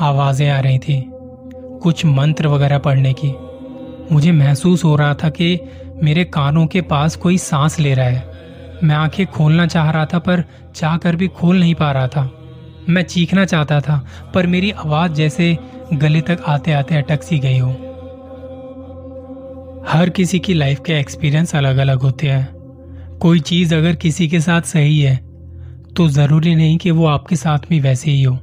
आवाज़ें आ रही थी, कुछ मंत्र वगैरह पढ़ने की। मुझे महसूस हो रहा था कि मेरे कानों के पास कोई सांस ले रहा है। मैं आँखें खोलना चाह रहा था, पर चाह कर भी खोल नहीं पा रहा था। मैं चीखना चाहता था, पर मेरी आवाज़ जैसे गले तक आते आते अटक सी गई हो। हर किसी की लाइफ के एक्सपीरियंस अलग अलग होते हैं। कोई चीज़ अगर किसी के साथ सही है तो ज़रूरी नहीं कि वो आपके साथ भी वैसे ही हो।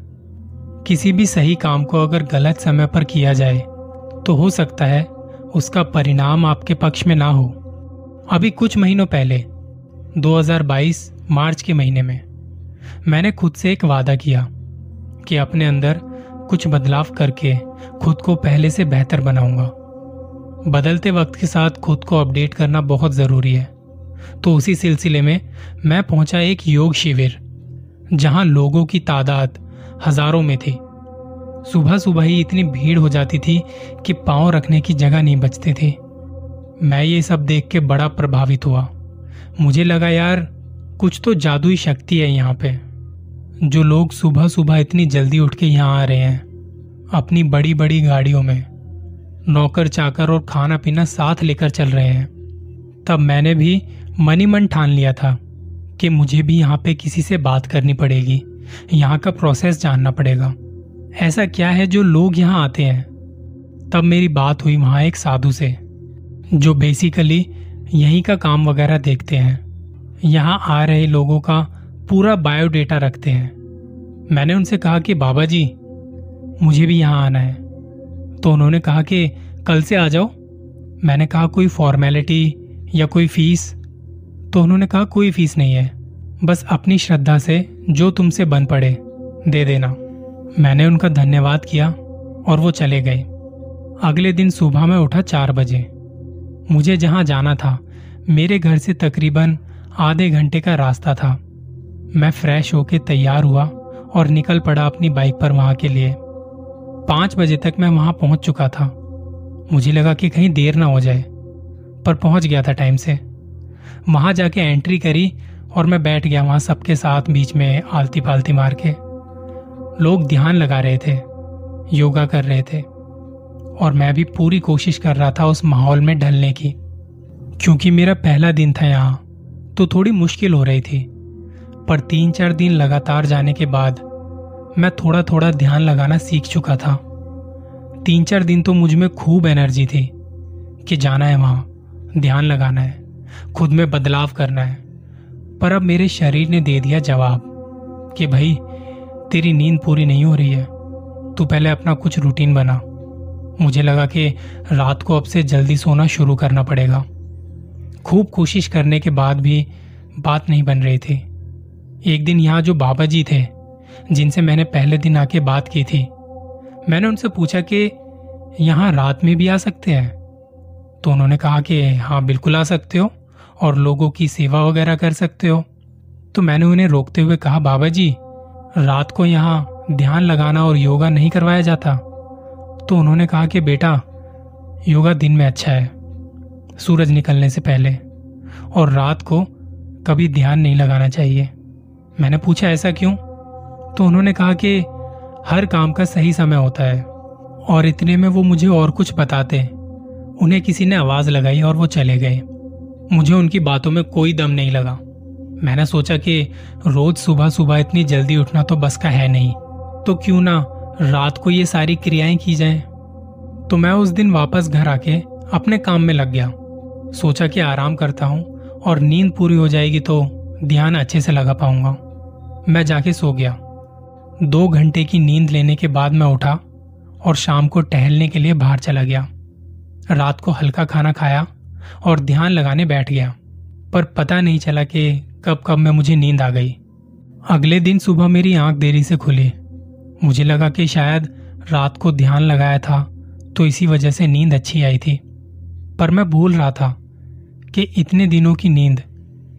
किसी भी सही काम को अगर गलत समय पर किया जाए तो हो सकता है उसका परिणाम आपके पक्ष में ना हो। अभी कुछ महीनों पहले 2022 मार्च के महीने में, मैंने खुद से एक वादा किया कि अपने अंदर कुछ बदलाव करके खुद को पहले से बेहतर बनाऊँगा। बदलते वक्त के साथ खुद को अपडेट करना बहुत ज़रूरी है। तो उसी सिलसिले में मैं पहुँचा एक योग शिविर, जहाँ लोगों की तादाद हज़ारों में थी। सुबह सुबह ही इतनी भीड़ हो जाती थी कि पाँव रखने की जगह नहीं बचती थी। मैं ये सब देख के बड़ा प्रभावित हुआ। मुझे लगा, यार, कुछ तो जादुई शक्ति है यहाँ पे। जो लोग सुबह सुबह इतनी जल्दी उठ के यहाँ आ रहे हैं, अपनी बड़ी बड़ी गाड़ियों में, नौकर, चाकर और खाना पीना साथ लेकर चल रहे हैं। तब मैंने भी मनी मन ठान लिया था कि मुझे भी यहाँ पे किसी से बात करनी पड़ेगी। यहाँ का प्रोसेस जानना पड़ेगा। ऐसा क्या है जो लोग यहाँ आते हैं? तब मेरी बात हुई वहाँ एक साधु से, जो बेसिकली यहीं का काम वगैरह देखते हैं। यहाँ आ रहे लोगों का पूरा बायोडेटा रखते हैं। मैंने उनसे कहा कि बाबा जी मुझे भी यहाँ आना है। तो उन्होंने कहा कि, कल से आ जाओ। मैंने कहा, कोई फॉर्मेलिटी या कोई फ़ीस तो उन्होंने कहा, कोई फ़ीस नहीं है। बस अपनी श्रद्धा से जो तुमसे बन पड़े, दे देना। मैंने उनका धन्यवाद किया और वो चले गए। अगले दिन सुबह में उठा चार बजे। मुझे जहाँ जाना था, मेरे घर से तकरीबन आधे घंटे का रास्ता था। मैं फ्रेश होके तैयार हुआ और निकल पड़ा अपनी बाइक पर वहाँ के लिए। पाँच बजे तक मैं वहाँ पहुँच चुका था। मुझे लगा कि कहीं देर ना हो जाए, पर पहुँच गया था टाइम से। वहाँ जाके एंट्री करी और मैं बैठ गया वहाँ सबके साथ बीच में आलती पालती मार के। लोग ध्यान लगा रहे थे, योगा कर रहे थे, और मैं भी पूरी कोशिश कर रहा था उस माहौल में ढलने की। क्योंकि मेरा पहला दिन था यहाँ तो थोड़ी मुश्किल हो रही थी, पर तीन चार दिन लगातार जाने के बाद मैं थोड़ा थोड़ा ध्यान लगाना सीख चुका था। तीन चार दिन तो मुझमें खूब एनर्जी थी कि जाना है वहाँ, ध्यान लगाना है, खुद में बदलाव करना है। पर अब मेरे शरीर ने दे दिया जवाब कि भाई, तेरी नींद पूरी नहीं हो रही है। तू पहले अपना कुछ रूटीन बना। मुझे लगा कि रात को अब से जल्दी सोना शुरू करना पड़ेगा। खूब कोशिश करने के बाद भी बात नहीं बन रही थी। एक दिन यहाँ जो बाबा जी थे, जिनसे मैंने पहले दिन आके बात की थी, मैंने उनसे पूछा कि, यहाँ रात में भी आ सकते हैं? तो उन्होंने कहा कि हाँ बिल्कुल आ सकते हो। और लोगों की सेवा वगैरह कर सकते हो। तो मैंने उन्हें रोकते हुए कहा, बाबा जी, रात को यहाँ ध्यान लगाना और योगा नहीं करवाया जाता। तो उन्होंने कहा कि, बेटा, योगा दिन में अच्छा है, सूरज निकलने से पहले, और रात को कभी ध्यान नहीं लगाना चाहिए। मैंने पूछा, ऐसा क्यों? तो उन्होंने कहा कि, हर काम का सही समय होता है, और इतने में वो मुझे और कुछ बताते। उन्हें किसी ने आवाज़ लगाई और वो चले गए। मुझे उनकी बातों में कोई दम नहीं लगा। मैंने सोचा कि रोज सुबह सुबह इतनी जल्दी उठना तो बस का है नहीं। तो क्यों ना रात को ये सारी क्रियाएँ की जाएँ? तो मैं उस दिन वापस घर आके अपने काम में लग गया। सोचा कि आराम करता हूँ और नींद पूरी हो जाएगी तो ध्यान अच्छे से लगा पाऊँगा। मैं जाके सो गया। दो घंटे की नींद लेने के बाद मैं उठा और शाम को टहलने के लिए बाहर चला गया। रात को हल्का खाना खाया और ध्यान लगाने बैठ गया, पर पता नहीं चला कि कब कब में मुझे नींद आ गई। अगले दिन सुबह मेरी आँख देरी से खुली। मुझे लगा कि शायद रात को ध्यान लगाया था तो इसी वजह से नींद अच्छी आई थी। पर मैं भूल रहा था कि इतने दिनों की नींद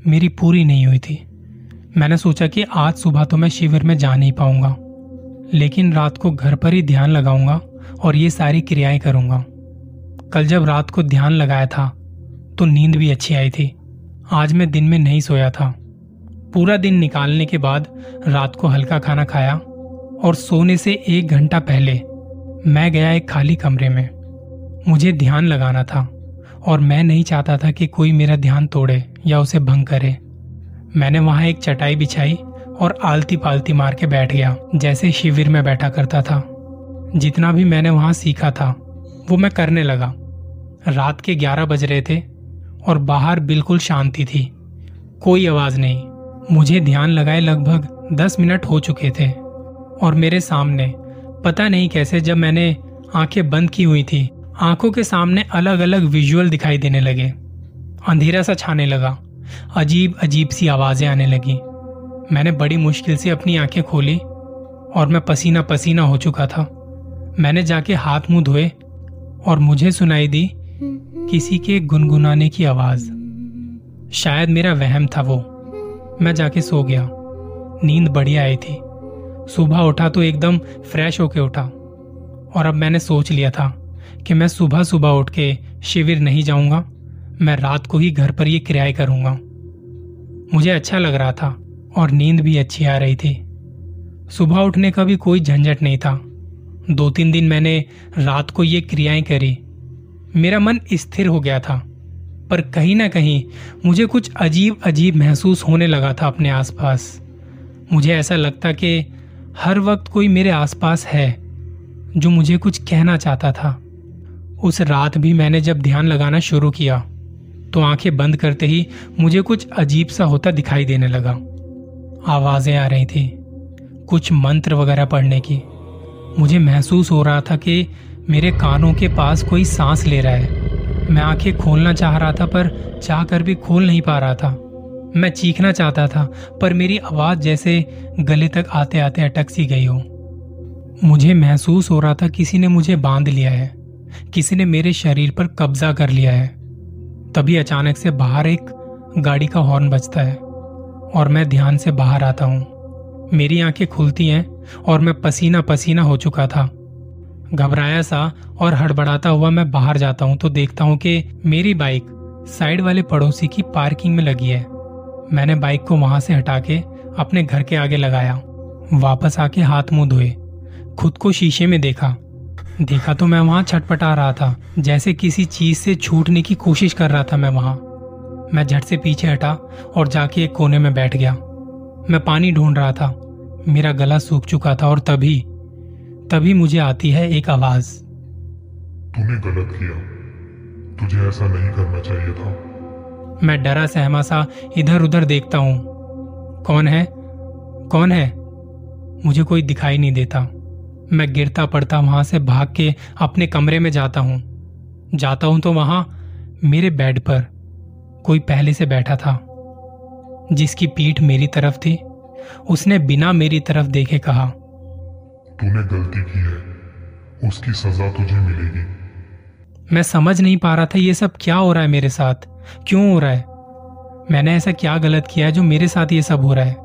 मेरी पूरी नहीं हुई थी। मैंने सोचा कि आज सुबह तो मैं शिविर में जा नहीं पाऊँगा, लेकिन रात को घर पर ही ध्यान लगाऊँगा और ये सारी क्रियाएँ करूँगा। कल जब रात को ध्यान लगाया था तो नींद भी अच्छी आई थी। आज मैं दिन में नहीं सोया था। पूरा दिन निकालने के बाद रात को हल्का खाना खाया और सोने से एक घंटा पहले मैं गया एक खाली कमरे में। मुझे ध्यान लगाना था और मैं नहीं चाहता था कि कोई मेरा ध्यान तोड़े या उसे भंग करे। मैंने वहाँ एक चटाई बिछाई और आलती पालती मार के बैठ गया, जैसे शिविर में बैठा करता था। जितना भी मैंने वहाँ सीखा था, वो मैं करने लगा। रात के ग्यारह बज रहे थे और बाहर बिल्कुल शांति थी। कोई आवाज़ नहीं। मुझे ध्यान लगाए लगभग दस मिनट हो चुके थे। और मेरे सामने, पता नहीं कैसे जब मैंने आँखें बंद की हुई थी, आँखों के सामने अलग अलग विजुअल दिखाई देने लगे। अंधेरा सा छाने लगा। अजीब अजीब सी आवाज़ें आने लगी। मैंने बड़ी मुश्किल से अपनी आँखें खोली और मैं पसीना पसीना हो चुका था। मैंने जाके हाथ मुँह धोए और मुझे सुनाई दी किसी के गुनगुनाने की आवाज़। शायद मेरा वहम था वो। मैं जाके सो गया। नींद बढ़िया आई थी। सुबह उठा तो एकदम फ्रेश होके उठा। और अब मैंने सोच लिया था कि मैं सुबह सुबह उठ के शिविर नहीं जाऊँगा, मैं रात को ही घर पर ये किराए करूँगा। मुझे अच्छा लग रहा था और नींद भी अच्छी आ रही थी। सुबह उठने का भी कोई झंझट नहीं था। दो तीन दिन मैंने रात को ये क्रियाएँ करी। मेरा मन स्थिर हो गया था, पर कहीं ना कहीं मुझे कुछ अजीब अजीब महसूस होने लगा था अपने आसपास। मुझे ऐसा लगता कि हर वक्त कोई मेरे आसपास है जो मुझे कुछ कहना चाहता था। उस रात भी मैंने जब ध्यान लगाना शुरू किया तो आँखें बंद करते ही मुझे कुछ अजीब सा होता दिखाई देने लगा। आवाज़ें आ रही थी, कुछ मंत्र वगैरह पढ़ने की। मुझे महसूस हो रहा था कि मेरे कानों के पास कोई सांस ले रहा है। मैं आँखें खोलना चाह रहा था, पर चाह कर भी खोल नहीं पा रहा था। मैं चीखना चाहता था, पर मेरी आवाज़ जैसे गले तक आते आते अटक सी गई हो। मुझे महसूस हो रहा था किसी ने मुझे बाँध लिया है। किसी ने मेरे शरीर पर कब्जा कर लिया है। तभी अचानक से बाहर एक गाड़ी का हॉर्न बजता है, और मैं ध्यान से बाहर आता हूँ। मेरी आँखें खुलती हैं, और मैं पसीना पसीना हो चुका था। घबराया सा और हड़बड़ाता हुआ मैं बाहर जाता हूँ तो देखता हूँ कि मेरी बाइक साइड वाले पड़ोसी की पार्किंग में लगी है। मैंने बाइक को वहाँ से हटा के अपने घर के आगे लगाया। वापस आके हाथ मुँह धोए। खुद को शीशे में देखा। देखा तो मैं वहाँ छटपटा रहा था, जैसे किसी चीज़ से छूटने की कोशिश कर रहा था मैं वहाँ। मैं झट से पीछे हटा और जाके एक कोने में बैठ गया। मैं पानी ढूंढ रहा था। मेरा गला सूख चुका था और तभी तभी मुझे आती है एक आवाज़। तूने गलत किया। तुझे ऐसा नहीं करना चाहिए था। मैं डरा सहमा सा इधर उधर देखता हूँ। कौन है? कौन है? मुझे कोई दिखाई नहीं देता। मैं गिरता पड़ता वहाँ से भाग के अपने कमरे में जाता हूँ। जाता हूँ तो वहाँ मेरे बेड पर कोई पहले से बैठा था। जिसकी पीठ मेरी तरफ़ थी उसने बिना मेरी तरफ़ देखे कहा तूने गलती की है। उसकी सजा तुझे मिलेगी। मैं समझ नहीं पा रहा था ये सब क्या हो रहा है मेरे साथ। क्यों हो रहा है? मैंने ऐसा क्या गलत किया है जो मेरे साथ ये सब हो रहा है?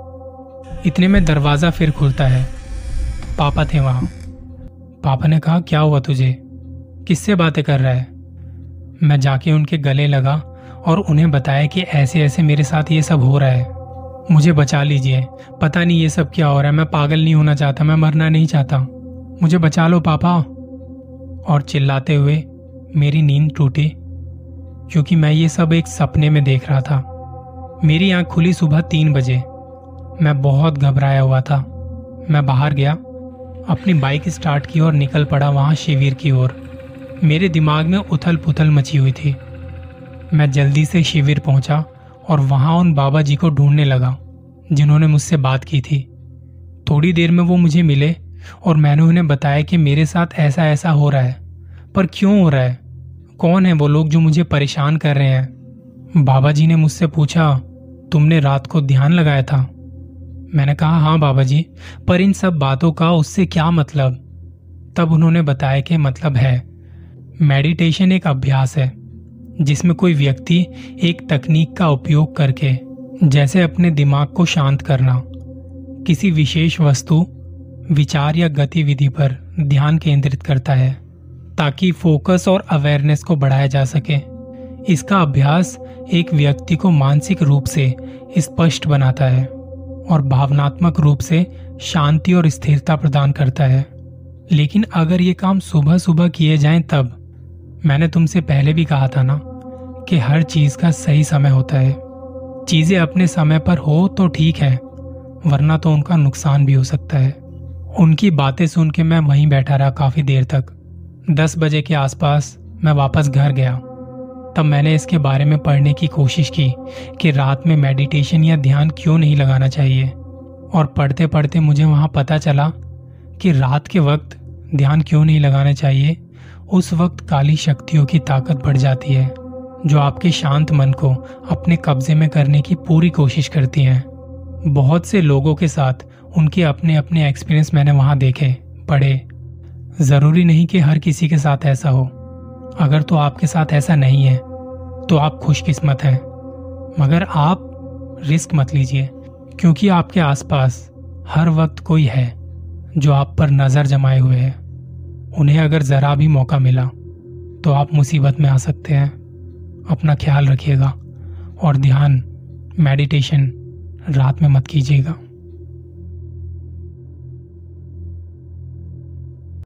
इतने में दरवाज़ा फिर खुलता है। पापा थे वहाँ। पापा ने कहा, क्या हुआ तुझे? किससे बातें कर रहा है? मैं जाके उनके गले लगा और उन्हें बताया कि ऐसे ऐसे मेरे साथ ये सब हो रहा है। मुझे बचा लीजिए। पता नहीं ये सब क्या हो रहा है। मैं पागल नहीं होना चाहता, मैं मरना नहीं चाहता। मुझे बचा लो पापा। और चिल्लाते हुए मेरी नींद टूटी, क्योंकि मैं ये सब एक सपने में देख रहा था। मेरी आँख खुली सुबह तीन बजे। मैं बहुत घबराया हुआ था। मैं बाहर गया, अपनी बाइक स्टार्ट की और निकल पड़ा वहाँ शिविर की ओर। मेरे दिमाग में उथल पुथल मची हुई थी। मैं जल्दी से शिविर पहुँचा और वहाँ उन बाबा जी को ढूँढने लगा, जिन्होंने मुझसे बात की थी। थोड़ी देर में वो मुझे मिले और मैंने उन्हें बताया कि मेरे साथ ऐसा ऐसा हो रहा है। पर क्यों हो रहा है? कौन है वो लोग जो मुझे परेशान कर रहे हैं? बाबा जी ने मुझसे पूछा, तुमने रात को ध्यान लगाया था? मैंने कहा हाँ बाबा जी पर इन सब बातों का उससे क्या मतलब? तब उन्होंने बताया कि मतलब है। मेडिटेशन एक अभ्यास है। जिसमें कोई व्यक्ति एक तकनीक का उपयोग करके जैसे अपने दिमाग को शांत करना, किसी विशेष वस्तु, विचार या गतिविधि पर ध्यान केंद्रित करता है, ताकि फोकस और अवेयरनेस को बढ़ाया जा सके। इसका अभ्यास एक व्यक्ति को मानसिक रूप से स्पष्ट बनाता है और भावनात्मक रूप से शांति और स्थिरता प्रदान करता है। लेकिन अगर ये काम सुबह सुबह किए जाएँ तब, मैंने तुमसे पहले भी कहा था ना? कि हर चीज़ का सही समय होता है। चीज़ें अपने समय पर हो तो ठीक है, वरना तो उनका नुकसान भी हो सकता है। उनकी बातें सुन के मैं वहीं बैठा रहा काफ़ी देर तक। दस बजे के आसपास मैं वापस घर गया। तब मैंने इसके बारे में पढ़ने की कोशिश की कि रात में मेडिटेशन या ध्यान क्यों नहीं लगाना चाहिए। और पढ़ते पढ़ते मुझे वहाँ पता चला कि रात के वक्त ध्यान क्यों नहीं लगाना चाहिए। उस वक्त काली शक्तियों की ताकत बढ़ जाती है। जो आपके शांत मन को अपने कब्जे में करने की पूरी कोशिश करती हैं। बहुत से लोगों के साथ उनके अपने अपने एक्सपीरियंस मैंने वहाँ देखे, पढ़े। ज़रूरी नहीं कि हर किसी के साथ ऐसा हो। अगर तो आपके साथ ऐसा नहीं है तो आप खुशकिस्मत हैं। मगर आप रिस्क मत लीजिए, क्योंकि आपके आसपास हर वक्त कोई है जो आप पर नज़र जमाए हुए है। उन्हें अगर जरा भी मौका मिला तो आप मुसीबत में आ सकते हैं। अपना ख्याल रखिएगा और ध्यान मेडिटेशन रात में मत कीजिएगा।